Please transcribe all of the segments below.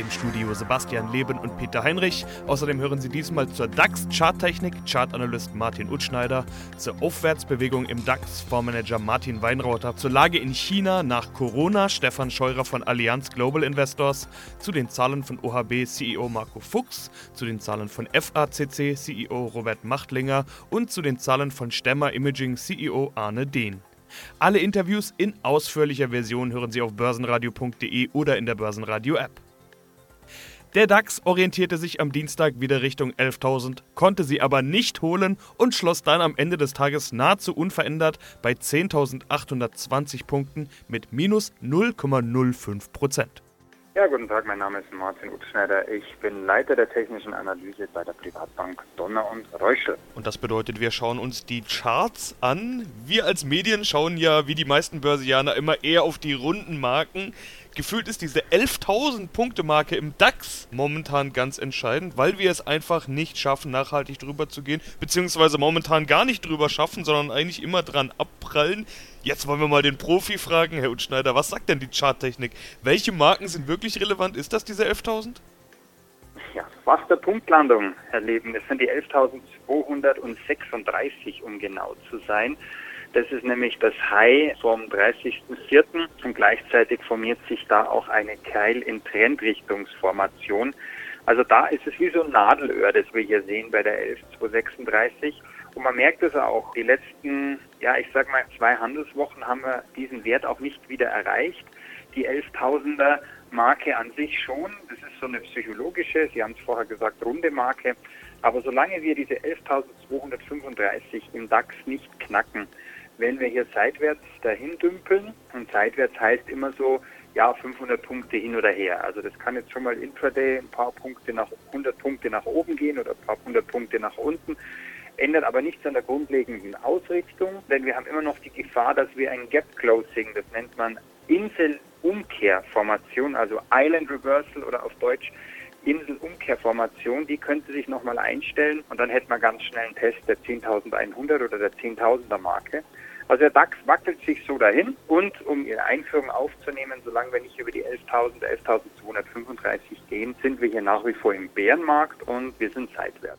Im Studio Sebastian Leben und Peter Heinrich. Außerdem hören Sie diesmal zur DAX-Charttechnik Chartanalyst Martin Utschneider, zur Aufwärtsbewegung im DAX Fondsmanager Martin Weinrauter, zur Lage in China nach Corona Stefan Scheurer von Allianz Global Investors, zu den Zahlen von OHB CEO Marco Fuchs, zu den Zahlen von FACC CEO Robert Machtlinger und zu den Zahlen von Stemmer Imaging CEO Arne Dehn. Alle Interviews in ausführlicher Version hören Sie auf börsenradio.de oder in der Börsenradio App. Der DAX orientierte sich am Dienstag wieder Richtung 11.000, konnte sie aber nicht holen und schloss dann am Ende des Tages nahezu unverändert bei 10.820 Punkten mit minus 0,05 Prozent. Ja, guten Tag, mein Name ist Martin Utschneider. Ich bin Leiter der technischen Analyse bei der Privatbank Donner und Reuschel. Und das bedeutet, wir schauen uns die Charts an. Wir als Medien schauen ja, wie die meisten Börsianer, immer eher auf die runden Marken. Gefühlt ist diese 11.000 Punkte Marke im DAX momentan ganz entscheidend, weil wir es einfach nicht schaffen, nachhaltig drüber zu gehen, beziehungsweise momentan gar nicht drüber schaffen, sondern eigentlich immer dran abprallen. Jetzt wollen wir mal den Profi fragen, Herr Utschneider, was sagt denn die Charttechnik? Welche Marken sind wirklich relevant? Ist das diese 11.000? Ja, fast der Punktlandung erleben. Das sind die 11.236, um genau zu sein. Das ist nämlich das High vom 30.04. und gleichzeitig formiert sich da auch eine Keil in Trendrichtungsformation. Also da ist es wie so ein Nadelöhr, das wir hier sehen bei der 11236. Und man merkt es auch, die letzten, ja, ich sag mal, zwei Handelswochen haben wir diesen Wert auch nicht wieder erreicht. Die 11.000er Marke an sich schon, das ist so eine psychologische, Sie haben es vorher gesagt, runde Marke. Aber solange wir diese 11.235 im DAX nicht knacken, wenn wir hier seitwärts dahin dümpeln, und seitwärts heißt immer so, ja, 500 Punkte hin oder her. Also das kann jetzt schon mal intraday ein paar Punkte nach 100 Punkte nach oben gehen oder ein paar hundert Punkte nach unten. Ändert aber nichts an der grundlegenden Ausrichtung, denn wir haben immer noch die Gefahr, dass wir ein Gap Closing, das nennt man Inselumkehrformation, also Island Reversal oder auf Deutsch Inselumkehrformation, die könnte sich nochmal einstellen und dann hätten wir ganz schnell einen Test der 10.100 oder der 10.000er Marke. Also der DAX wackelt sich so dahin und um Ihre Einführung aufzunehmen, solange wir nicht über die 11.000, 11.235 gehen, sind wir hier nach wie vor im Bärenmarkt und wir sind seitwärts.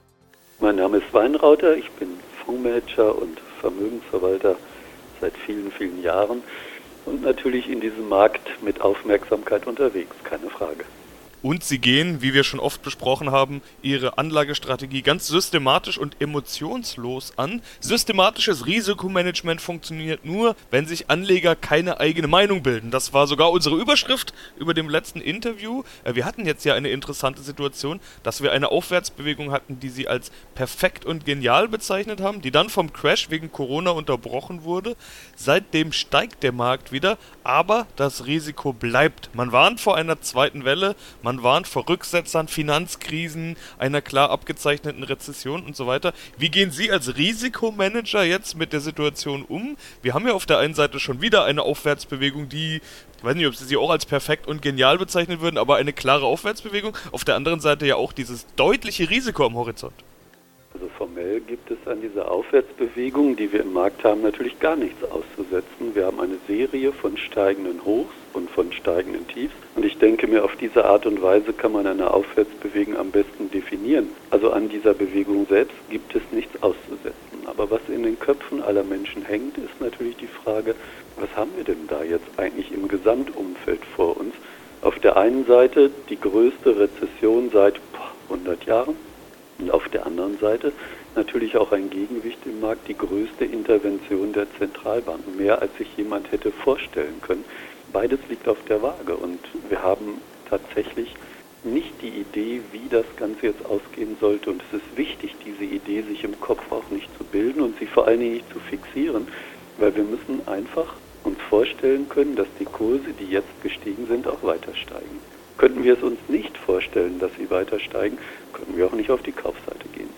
Mein Name ist Weinrauter, ich bin Fondsmanager und Vermögensverwalter seit vielen, vielen Jahren und natürlich in diesem Markt mit Aufmerksamkeit unterwegs, keine Frage. Und sie gehen, wie wir schon oft besprochen haben, ihre Anlagestrategie ganz systematisch und emotionslos an. Systematisches Risikomanagement funktioniert nur, wenn sich Anleger keine eigene Meinung bilden. Das war sogar unsere Überschrift über dem letzten Interview. Äh, wir hatten jetzt ja eine interessante Situation, dass wir eine Aufwärtsbewegung hatten, die sie als perfekt und genial bezeichnet haben, die dann vom Crash wegen Corona unterbrochen wurde. Seitdem steigt der Markt wieder, aber das Risiko bleibt. Man warnt vor einer zweiten Welle, man man warnt vor Rücksetzern, Finanzkrisen, einer klar abgezeichneten Rezession und so weiter. Wie gehen Sie als Risikomanager jetzt mit der Situation um? Wir haben ja auf der einen Seite schon wieder eine Aufwärtsbewegung, die ich weiß nicht, ob Sie sie auch als perfekt und genial bezeichnen würden, aber eine klare Aufwärtsbewegung. Auf der anderen Seite ja auch dieses deutliche Risiko am Horizont. Also formell gibt es an dieser Aufwärtsbewegung, die wir im Markt haben, natürlich gar nichts auszusetzen. Wir haben eine Serie von steigenden Hochs und von steigenden Tiefs. Und ich denke mir, auf diese Art und Weise kann man eine Aufwärtsbewegung am besten definieren. Also an dieser Bewegung selbst gibt es nichts auszusetzen. Aber was in den Köpfen aller Menschen hängt, ist natürlich die Frage, was haben wir denn da jetzt eigentlich im Gesamtumfeld vor uns? Auf der einen Seite die größte Rezession seit 100 Jahren und auf der anderen Seite natürlich auch ein Gegengewicht im Markt, die größte Intervention der Zentralbanken, mehr als sich jemand hätte vorstellen können beides liegt auf der Waage und wir haben tatsächlich nicht die Idee, wie das Ganze jetzt ausgehen sollte. Und es ist wichtig, diese Idee sich im Kopf auch nicht zu bilden und sie vor allen Dingen nicht zu fixieren, weil wir müssen einfach uns vorstellen können, dass die Kurse, die jetzt gestiegen sind, auch weiter steigen. Könnten wir es uns nicht vorstellen, dass sie weiter steigen, können wir auch nicht auf die Kaufseite gehen.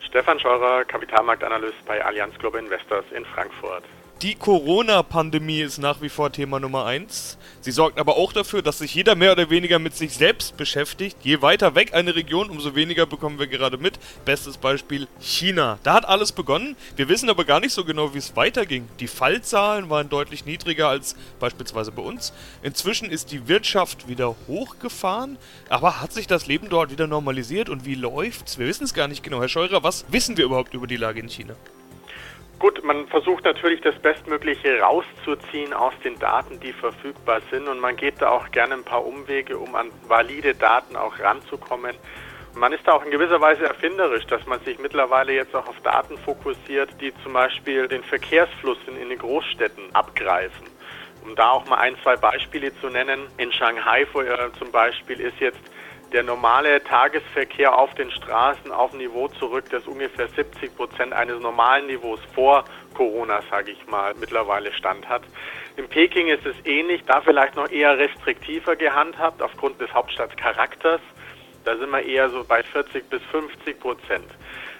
Stefan Scheurer, Kapitalmarktanalyst bei Allianz Global Investors in Frankfurt. Die Corona-Pandemie ist nach wie vor Thema Nummer eins. Sie sorgt aber auch dafür, dass sich jeder mehr oder weniger mit sich selbst beschäftigt. Je weiter weg eine Region, umso weniger bekommen wir gerade mit. Bestes Beispiel China. Da hat alles begonnen. Wir wissen aber gar nicht so genau, wie es weiterging. Die Fallzahlen waren deutlich niedriger als beispielsweise bei uns. Inzwischen ist die Wirtschaft wieder hochgefahren. Aber hat sich das Leben dort wieder normalisiert und wie läuft's? Wir wissen es gar nicht genau. Herr Scheurer, was wissen wir überhaupt über die Lage in China? Gut, man versucht natürlich das Bestmögliche rauszuziehen aus den Daten, die verfügbar sind und man geht da auch gerne ein paar Umwege, um an valide Daten auch ranzukommen. Man ist da auch in gewisser Weise erfinderisch, dass man sich mittlerweile jetzt auch auf Daten fokussiert, die zum Beispiel den Verkehrsfluss in den Großstädten abgreifen. Um da auch mal ein, zwei Beispiele zu nennen. In Shanghai zum Beispiel ist jetzt der normale Tagesverkehr auf den Straßen auf ein Niveau zurück, das ungefähr 70 Prozent eines normalen Niveaus vor Corona, sage ich mal, mittlerweile stand hat. In Peking ist es ähnlich, da vielleicht noch eher restriktiver gehandhabt aufgrund des Hauptstadtcharakters. Da sind wir eher so bei 40 bis 50 Prozent.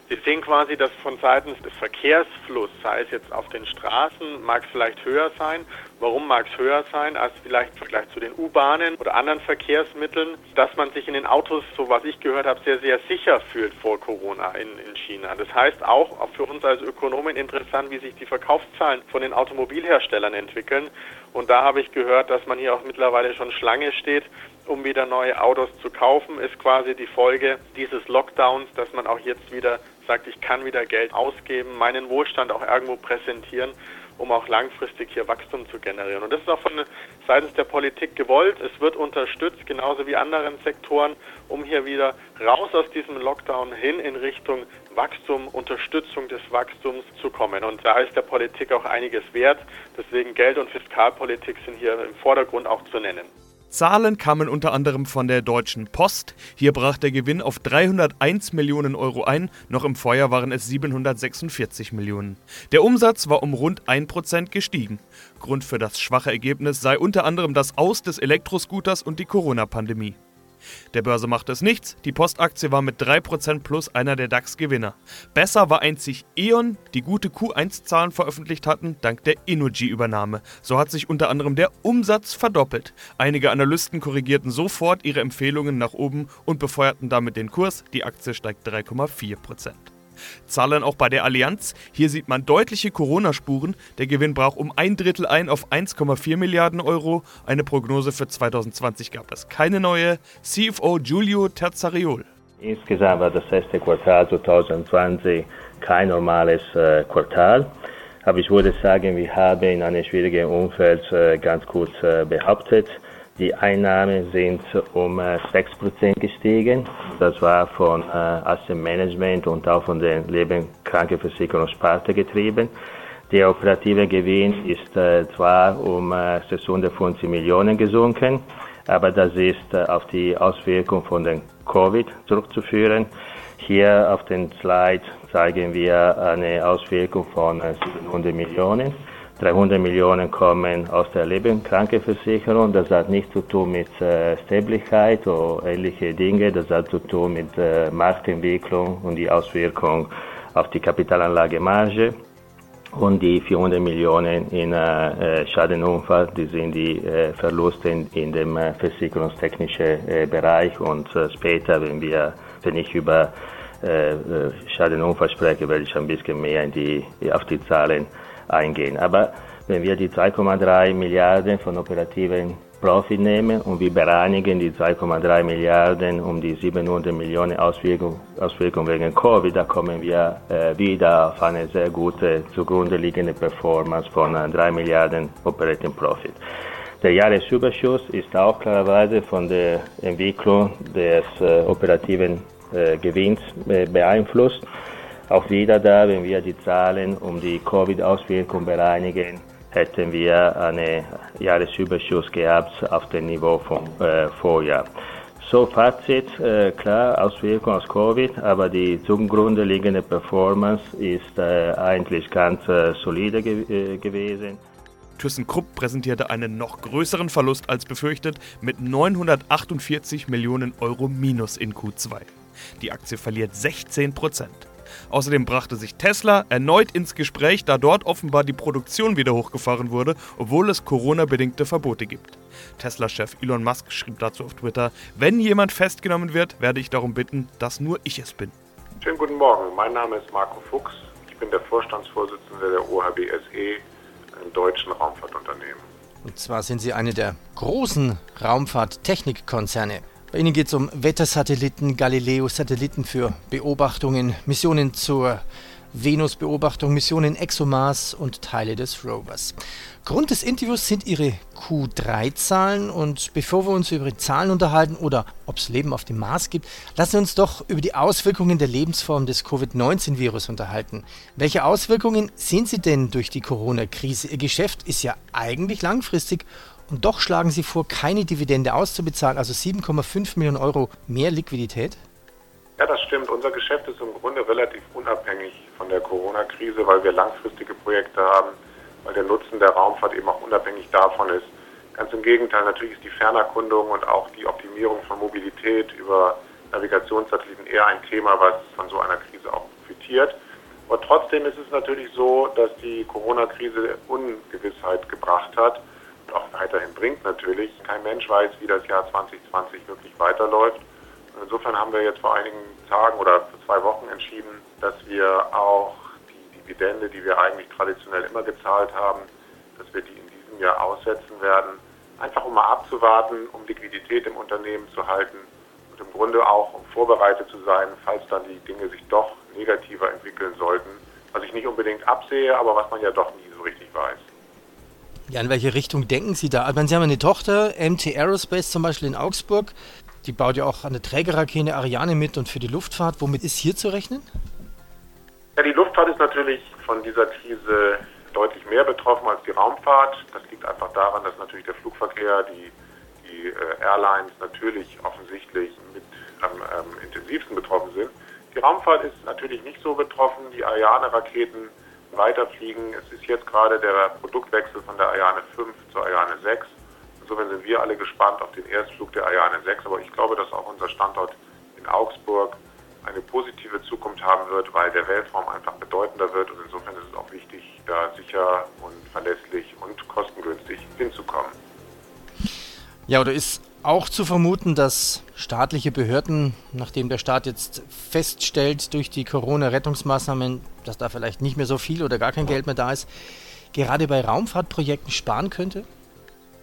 Sie sehen quasi, dass von seitens des Verkehrsflusses, sei es jetzt auf den Straßen, mag es vielleicht höher sein. Warum mag es höher sein als vielleicht im Vergleich zu den U-Bahnen oder anderen Verkehrsmitteln? Dass man sich in den Autos, so was ich gehört habe, sehr, sehr sicher fühlt vor Corona in, in China. Das heißt auch, auch für uns als Ökonomen interessant, wie sich die Verkaufszahlen von den Automobilherstellern entwickeln. Und da habe ich gehört, dass man hier auch mittlerweile schon Schlange steht, um wieder neue Autos zu kaufen, ist quasi die Folge dieses Lockdowns, dass man auch jetzt wieder sagt, ich kann wieder Geld ausgeben, meinen Wohlstand auch irgendwo präsentieren, um auch langfristig hier Wachstum zu generieren. Und das ist auch von seitens der Politik gewollt. Es wird unterstützt, genauso wie anderen Sektoren, um hier wieder raus aus diesem Lockdown hin in Richtung Wachstum, Unterstützung des Wachstums zu kommen. Und da ist der Politik auch einiges wert. Deswegen Geld- und Fiskalpolitik sind hier im Vordergrund auch zu nennen. Zahlen kamen unter anderem von der Deutschen Post. Hier brach der Gewinn auf 301 Millionen Euro ein, noch im Vorjahr waren es 746 Millionen. Der Umsatz war um rund 1% gestiegen. Grund für das schwache Ergebnis sei unter anderem das Aus des Elektroscooters und die Corona-Pandemie. Der Börse machte es nichts, die Postaktie war mit 3% plus einer der DAX-Gewinner. Besser war einzig E.ON, die gute Q1-Zahlen veröffentlicht hatten, dank der Innogy-Übernahme. So hat sich unter anderem der Umsatz verdoppelt. Einige Analysten korrigierten sofort ihre Empfehlungen nach oben und befeuerten damit den Kurs. Die Aktie steigt 3,4%. Zahlen auch bei der Allianz. Hier sieht man deutliche Corona-Spuren. Der Gewinn brach um ein Drittel ein auf 1,4 Milliarden Euro. Eine Prognose für 2020 gab es keine neue. CFO Giulio Terzariol. Insgesamt war das erste Quartal 2020 kein normales äh, Quartal. Aber ich würde sagen, wir haben in einem schwierigen Umfeld äh, ganz gut äh, behauptet. Die Einnahmen sind um 6% äh, gestiegen. Das war von äh, Asset Management und auch von der Lebenskrankenversicherungssparte getrieben. Der operative Gewinn ist äh, zwar um 650 Millionen gesunken, aber das ist auf die Auswirkung von den Covid zurückzuführen. Hier auf dem Slide zeigen wir eine Auswirkung von 700 Millionen. 300 Millionen kommen aus der Lebenskrankenversicherung. Das hat nichts zu tun mit äh, Sterblichkeit oder ähnliche Dinge. Das hat zu tun mit äh, Marktentwicklung und die Auswirkung auf die Kapitalanlagemarge. Und die 400 Millionen in äh, äh, Schadenunfall, die sind die äh, Verluste in, in dem äh, versicherungstechnischen äh, Bereich. Und äh, später, wenn wir, wenn ich über äh, äh Schadenunfall spreche, werde ich ein bisschen mehr in die, auf die Zahlen eingehen. Aber wenn wir die 2,3 Milliarden von operativen Profit nehmen und wir bereinigen die 2,3 Milliarden um die 700 Millionen Auswirkungen Auswirkung wegen Covid, da kommen wir äh, wieder auf eine sehr gute zugrunde liegende Performance von äh, 3 Milliarden Operating Profit. Der Jahresüberschuss ist auch klarerweise von der Entwicklung des äh, operativen äh, Gewinns äh, beeinflusst. Auch wieder da, wenn wir die Zahlen um die Covid-Auswirkungen bereinigen, hätten wir einen Jahresüberschuss gehabt auf dem Niveau vom äh, Vorjahr. So, Fazit, äh, klar, Auswirkungen aus Covid, aber die zugrunde liegende Performance ist äh, eigentlich ganz äh, solide ge äh, gewesen. ThyssenKrupp präsentierte einen noch größeren Verlust als befürchtet mit 948 Millionen Euro Minus in Q2. Die Aktie verliert 16 Prozent. Außerdem brachte sich Tesla erneut ins Gespräch, da dort offenbar die Produktion wieder hochgefahren wurde, obwohl es Corona-bedingte Verbote gibt. Tesla-Chef Elon Musk schrieb dazu auf Twitter, wenn jemand festgenommen wird, werde ich darum bitten, dass nur ich es bin. Schönen guten Morgen, mein Name ist Marco Fuchs. Ich bin der Vorstandsvorsitzende der OHBSE, einem deutschen Raumfahrtunternehmen. Und zwar sind Sie eine der großen Raumfahrttechnikkonzerne. Bei Ihnen geht es um Wettersatelliten, Galileo-Satelliten für Beobachtungen, Missionen zur Venus-Beobachtung, Missionen ExoMars und Teile des Rovers. Grund des Interviews sind Ihre Q3-Zahlen und bevor wir uns über die Zahlen unterhalten oder ob es Leben auf dem Mars gibt, lassen Sie uns doch über die Auswirkungen der Lebensform des Covid-19-Virus unterhalten. Welche Auswirkungen sehen Sie denn durch die Corona-Krise? Ihr Geschäft ist ja eigentlich langfristig und doch schlagen Sie vor, keine Dividende auszubezahlen, also 7,5 Millionen Euro mehr Liquidität? Ja, das stimmt. Unser Geschäft ist im Grunde relativ unabhängig von der Corona-Krise, weil wir langfristige Projekte haben, weil der Nutzen der Raumfahrt eben auch unabhängig davon ist. Ganz im Gegenteil, natürlich ist die Fernerkundung und auch die Optimierung von Mobilität über Navigationssatelliten eher ein Thema, was von so einer Krise auch profitiert. Aber trotzdem ist es natürlich so, dass die Corona-Krise Ungewissheit gebracht hat auch weiterhin bringt natürlich. Kein Mensch weiß, wie das Jahr 2020 wirklich weiterläuft. Insofern haben wir jetzt vor einigen Tagen oder vor zwei Wochen entschieden, dass wir auch die Dividende, die wir eigentlich traditionell immer gezahlt haben, dass wir die in diesem Jahr aussetzen werden. Einfach um mal abzuwarten, um Liquidität im Unternehmen zu halten und im Grunde auch um vorbereitet zu sein, falls dann die Dinge sich doch negativer entwickeln sollten. Was ich nicht unbedingt absehe, aber was man ja doch nie so richtig weiß. Ja, in welche Richtung denken Sie da? Also, Sie haben eine Tochter, MT Aerospace zum Beispiel in Augsburg. Die baut ja auch der Trägerrakete Ariane mit und für die Luftfahrt. Womit ist hier zu rechnen? Ja, die Luftfahrt ist natürlich von dieser Krise deutlich mehr betroffen als die Raumfahrt. Das liegt einfach daran, dass natürlich der Flugverkehr, die, die äh, Airlines natürlich offensichtlich mit am ähm, intensivsten betroffen sind. Die Raumfahrt ist natürlich nicht so betroffen. Die Ariane-Raketen weiterfliegen. Es ist jetzt gerade der Produktwechsel von der Ariane 5 zur Ariane 6. Insofern sind wir alle gespannt auf den Erstflug der Ariane 6. Aber ich glaube, dass auch unser Standort in Augsburg eine positive Zukunft haben wird, weil der Weltraum einfach bedeutender wird. Und insofern ist es auch wichtig, da sicher und verlässlich und kostengünstig hinzukommen. Ja, oder ist auch zu vermuten, dass staatliche Behörden, nachdem der Staat jetzt feststellt durch die Corona-Rettungsmaßnahmen, dass da vielleicht nicht mehr so viel oder gar kein Geld mehr da ist, gerade bei Raumfahrtprojekten sparen könnte?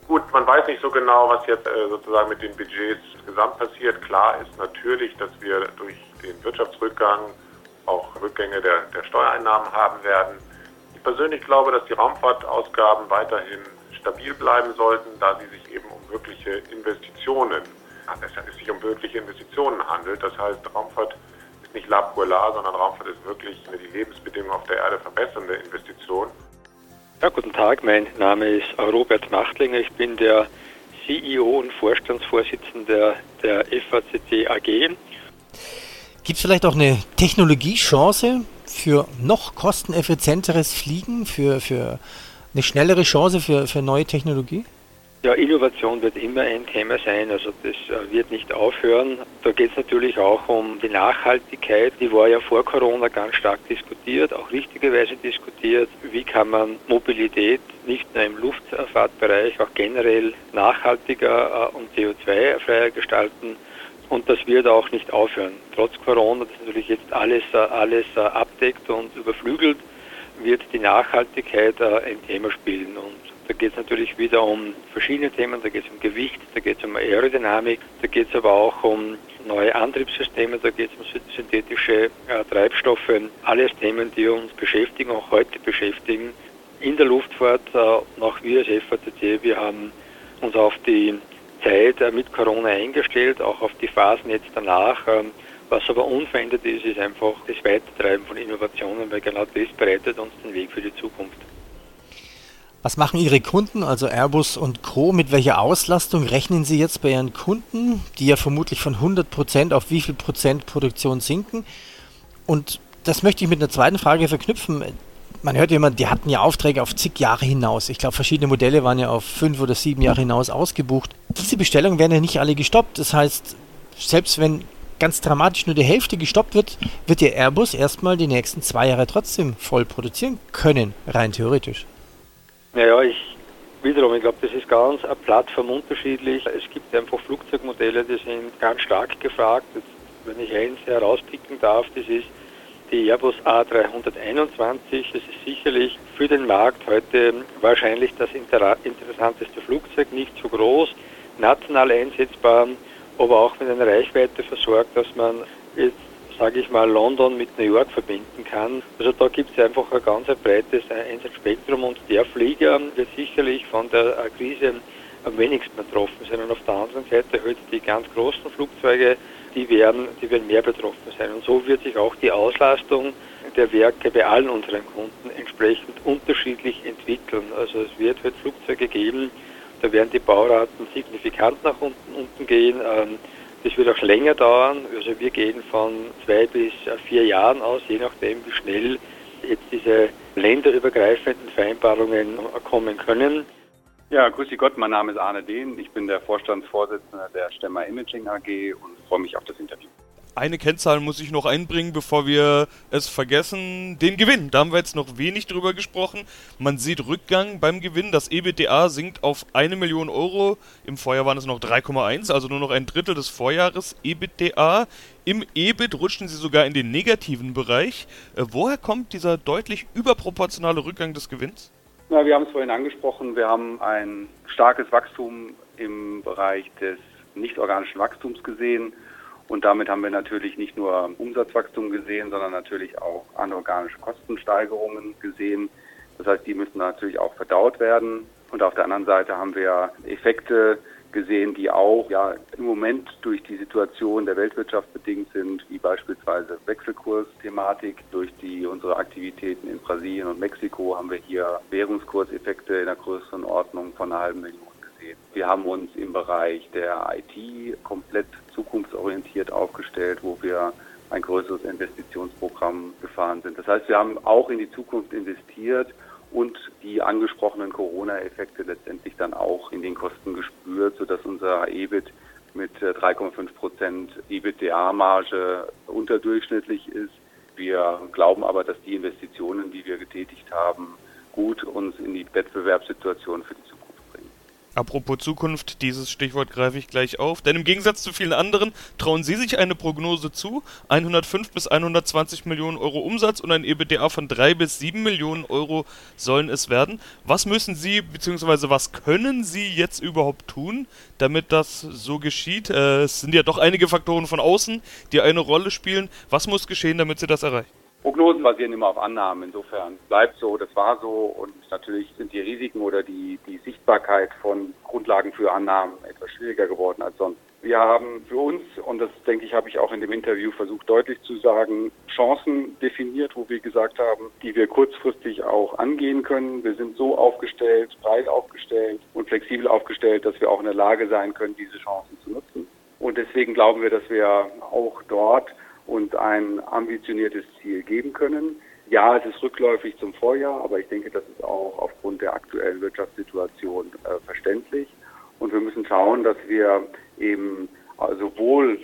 Gut, man weiß nicht so genau, was jetzt äh, sozusagen mit den Budgets gesamt passiert. Klar ist natürlich, dass wir durch den Wirtschaftsrückgang auch Rückgänge der, der Steuereinnahmen haben werden. Ich persönlich glaube, dass die Raumfahrtausgaben weiterhin stabil bleiben sollten, da sie sich eben um wirkliche Investitionen, es sich um wirkliche Investitionen handelt. Das heißt, Raumfahrt ist nicht la pour la, sondern Raumfahrt ist wirklich eine die Lebensbedingungen auf der Erde verbessernde Investition. Ja, guten Tag, mein Name ist Robert Machtlinger. Ich bin der CEO und Vorstandsvorsitzender der FACC AG. Gibt es vielleicht auch eine Technologiechance für noch kosteneffizienteres Fliegen, für, für eine schnellere Chance für, für neue Technologie? Ja, Innovation wird immer ein Thema sein, also das äh, wird nicht aufhören. Da geht es natürlich auch um die Nachhaltigkeit, die war ja vor Corona ganz stark diskutiert, auch richtigerweise diskutiert. Wie kann man Mobilität nicht nur im Luftfahrtbereich, auch generell nachhaltiger äh, und CO2-freier gestalten? Und das wird auch nicht aufhören. Trotz Corona, das natürlich jetzt alles, äh, alles abdeckt und überflügelt, wird die Nachhaltigkeit ein Thema spielen. Und da geht es natürlich wieder um verschiedene Themen, da geht es um Gewicht, da geht es um Aerodynamik, da geht es aber auch um neue Antriebssysteme, da geht es um synthetische äh, Treibstoffe, alles Themen, die uns beschäftigen, auch heute beschäftigen. In der Luftfahrt, äh, auch wir als FACC, wir haben uns auf die Zeit äh, mit Corona eingestellt, auch auf die Phasen jetzt danach. Was aber unverändert ist, ist einfach das Weitertreiben von Innovationen, weil genau das bereitet uns den Weg für die Zukunft. Was machen Ihre Kunden, also Airbus und Co., mit welcher Auslastung rechnen Sie jetzt bei Ihren Kunden, die ja vermutlich von 100 Prozent auf wie viel Prozent Produktion sinken? Und das möchte ich mit einer zweiten Frage verknüpfen. Man hört ja die hatten ja Aufträge auf zig Jahre hinaus. Ich glaube, verschiedene Modelle waren ja auf fünf oder sieben Jahre hinaus ausgebucht. Diese Bestellungen werden ja nicht alle gestoppt. Das heißt, selbst wenn ganz dramatisch nur die Hälfte gestoppt wird, wird der Airbus erstmal die nächsten zwei Jahre trotzdem voll produzieren können, rein theoretisch. Naja, ich wiederum, ich glaube, das ist ganz eine Plattform unterschiedlich. Es gibt einfach Flugzeugmodelle, die sind ganz stark gefragt. Jetzt, wenn ich eins herauspicken darf, das ist die Airbus A321. Das ist sicherlich für den Markt heute wahrscheinlich das interessanteste Flugzeug, nicht so groß, national einsetzbar, aber auch mit einer Reichweite versorgt, dass man jetzt, sage ich mal, London mit New York verbinden kann. Also da gibt es einfach ein ganz breites Einsatzspektrum und der Flieger wird sicherlich von der Krise am wenigsten betroffen sein. Und auf der anderen Seite halt die ganz großen Flugzeuge, die werden, die werden mehr betroffen sein. Und so wird sich auch die Auslastung der Werke bei allen unseren Kunden entsprechend unterschiedlich entwickeln. Also es wird halt Flugzeuge geben, da werden die Bauraten signifikant nach unten, unten gehen. Ähm, das wird auch länger dauern. Also wir gehen von zwei bis vier Jahren aus, je nachdem, wie schnell jetzt diese länderübergreifenden Vereinbarungen kommen können. Ja, grüß Sie Gott, mein Name ist Arne Dehn. Ich bin der Vorstandsvorsitzende der Stemmer Imaging AG und freue mich auf das Interview. Eine Kennzahl muss ich noch einbringen, bevor wir es vergessen. Den Gewinn. Da haben wir jetzt noch wenig drüber gesprochen. Man sieht Rückgang beim Gewinn. Das EBITDA sinkt auf eine Million Euro. Im Vorjahr waren es noch 3,1, also nur noch ein Drittel des Vorjahres EBITDA. Im EBIT rutschen sie sogar in den negativen Bereich. Äh, woher kommt dieser deutlich überproportionale Rückgang des Gewinns? Na, wir haben es vorhin angesprochen. Wir haben ein starkes Wachstum im Bereich des nicht-organischen Wachstums gesehen. Und damit haben wir natürlich nicht nur Umsatzwachstum gesehen, sondern natürlich auch anorganische Kostensteigerungen gesehen. Das heißt, die müssen natürlich auch verdaut werden. Und auf der anderen Seite haben wir Effekte gesehen, die auch ja im Moment durch die Situation der Weltwirtschaft bedingt sind, wie beispielsweise Wechselkursthematik. Durch die unsere Aktivitäten in Brasilien und Mexiko haben wir hier Währungskurseffekte in der größeren Ordnung von einer halben Million gesehen. Wir haben uns im Bereich der IT komplett zukunftsorientiert aufgestellt, wo wir ein größeres Investitionsprogramm gefahren sind. Das heißt, wir haben auch in die Zukunft investiert und die angesprochenen Corona-Effekte letztendlich dann auch in den Kosten gespürt, sodass unser EBIT mit 3,5 Prozent EBITDA-Marge unterdurchschnittlich ist. Wir glauben aber, dass die Investitionen, die wir getätigt haben, gut uns in die Wettbewerbssituation für die Zukunft Apropos Zukunft, dieses Stichwort greife ich gleich auf, denn im Gegensatz zu vielen anderen trauen Sie sich eine Prognose zu, 105 bis 120 Millionen Euro Umsatz und ein EBITDA von 3 bis 7 Millionen Euro sollen es werden. Was müssen Sie bzw. was können Sie jetzt überhaupt tun, damit das so geschieht? Äh, es sind ja doch einige Faktoren von außen, die eine Rolle spielen. Was muss geschehen, damit Sie das erreichen? Prognosen basieren immer auf Annahmen. Insofern bleibt so, das war so und natürlich sind die Risiken oder die, die Sichtbarkeit von Grundlagen für Annahmen etwas schwieriger geworden als sonst. Wir haben für uns, und das denke ich, habe ich auch in dem Interview versucht deutlich zu sagen, Chancen definiert, wo wir gesagt haben, die wir kurzfristig auch angehen können. Wir sind so aufgestellt, breit aufgestellt und flexibel aufgestellt, dass wir auch in der Lage sein können, diese Chancen zu nutzen. Und deswegen glauben wir, dass wir auch dort und ein ambitioniertes Ziel geben können. Ja, es ist rückläufig zum Vorjahr, aber ich denke, das ist auch aufgrund der aktuellen Wirtschaftssituation äh, verständlich. Und wir müssen schauen, dass wir eben sowohl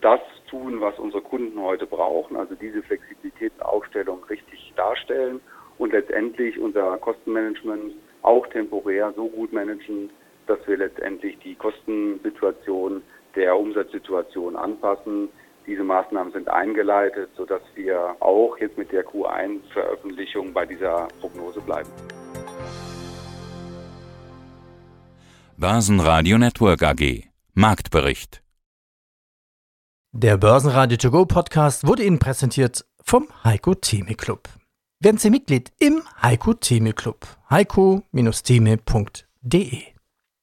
das tun, was unsere Kunden heute brauchen, also diese Flexibilitätsaufstellung richtig darstellen und letztendlich unser Kostenmanagement auch temporär so gut managen, dass wir letztendlich die Kostensituation der Umsatzsituation anpassen, diese Maßnahmen sind eingeleitet, sodass wir auch jetzt mit der Q1-Veröffentlichung bei dieser Prognose bleiben. Börsenradio Network AG Marktbericht Der Börsenradio To Go Podcast wurde Ihnen präsentiert vom Heiko Theme Club. Werden Sie Mitglied im Heiko Theme Club. heiko-theme.de